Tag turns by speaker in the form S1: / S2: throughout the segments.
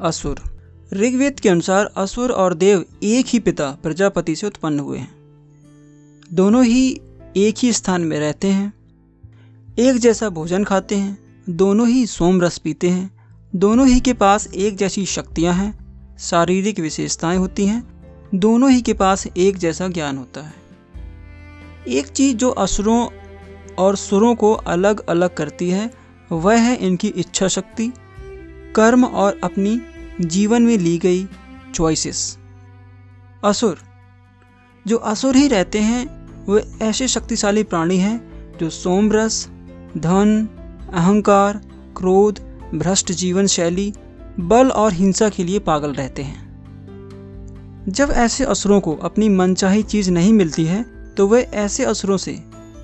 S1: असुर। ऋग्वेद के अनुसार असुर और देव एक ही पिता, प्रजापति से उत्पन्न हुए हैं। दोनों ही एक ही स्थान में रहते हैं। एक जैसा भोजन खाते हैं, दोनों ही सोम रस पीते हैं। दोनों ही के पास एक जैसी शक्तियाँ हैं, शारीरिक विशेषताएँ होती हैं। दोनों ही के पास एक जैसा ज्ञान होता है। एक चीज़ जो असुरों और सुरों को अलग अलग करती है, वह है इनकी इच्छा शक्ति। कर्म और अपनी जीवन में ली गई चॉइसेस असुर, जो असुर ही रहते हैं, वे ऐसे शक्तिशाली प्राणी हैं, जो सोमरस, धन, अहंकार, क्रोध, भ्रष्ट जीवन शैली, बल और हिंसा के लिए पागल रहते हैं। जब ऐसे असुरों को अपनी मनचाही चीज़ नहीं मिलती है तो वे ऐसे असुरों से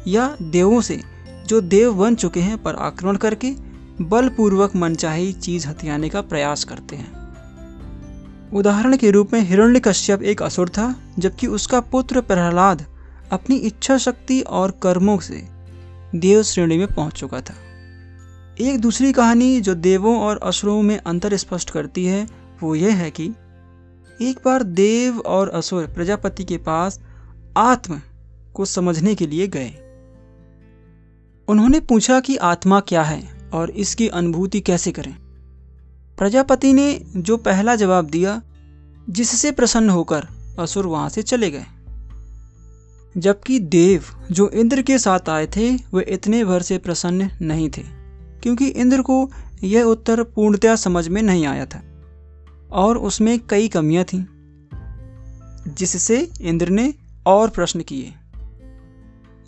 S1: या देवों से, जो देव बन चुके हैं, पर आक्रमण करके बलपूर्वक मनचाही चीज़ हथियाने का प्रयास करते हैं। उदाहरण के रूप में हिरण्य कश्यप एक असुर था, जबकि उसका पुत्र प्रहलाद अपनी इच्छा शक्ति और कर्मों से देव श्रेणी में पहुँच चुका था। एक दूसरी कहानी जो देवों और असुरों में अंतर स्पष्ट करती है, वो ये है कि एक बार देव और असुर प्रजापति के पास आत्म को समझने के लिए गए। उन्होंने पूछा कि आत्मा क्या है? और इसकी अनुभूति कैसे करें? प्रजापति ने जो पहला जवाब दिया, जिससे प्रसन्न होकर असुर वहाँ से चले गए। जबकि देव जो इंद्र के साथ आए थे, वे इतने भर से प्रसन्न नहीं थे, क्योंकि इंद्र को यह उत्तर पूर्णतया समझ में नहीं आया था, और उसमें कई कमियाँ थीं, जिससे इंद्र ने और प्रश्न किए।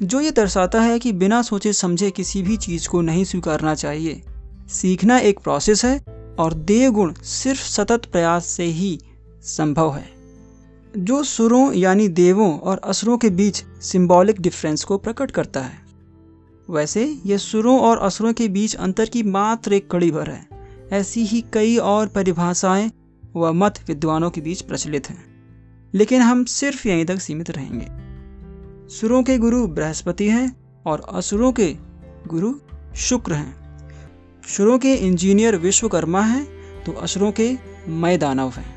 S1: जो ये दर्शाता है कि बिना सोचे समझे किसी भी चीज़ को नहीं स्वीकारना चाहिए। सीखना एक प्रोसेस है और देव गुण सिर्फ़ सतत प्रयास से ही संभव है। जो सुरों यानी देवों और असुरों के बीच सिंबॉलिक डिफरेंस को प्रकट करता है। वैसे ये सुरों और असुरों के बीच अंतर की मात्र एक कड़ी भर है। ऐसी ही कई और परिभाषाएँ व मत विद्वानों के बीच प्रचलित हैं। लेकिन हम सिर्फ़ यहीं तक सीमित रहेंगे। सुरों के गुरु बृहस्पति हैं और असुरों के गुरु शुक्र हैं। सुरों के इंजीनियर विश्वकर्मा हैं तो असुरों के मैदानव हैं।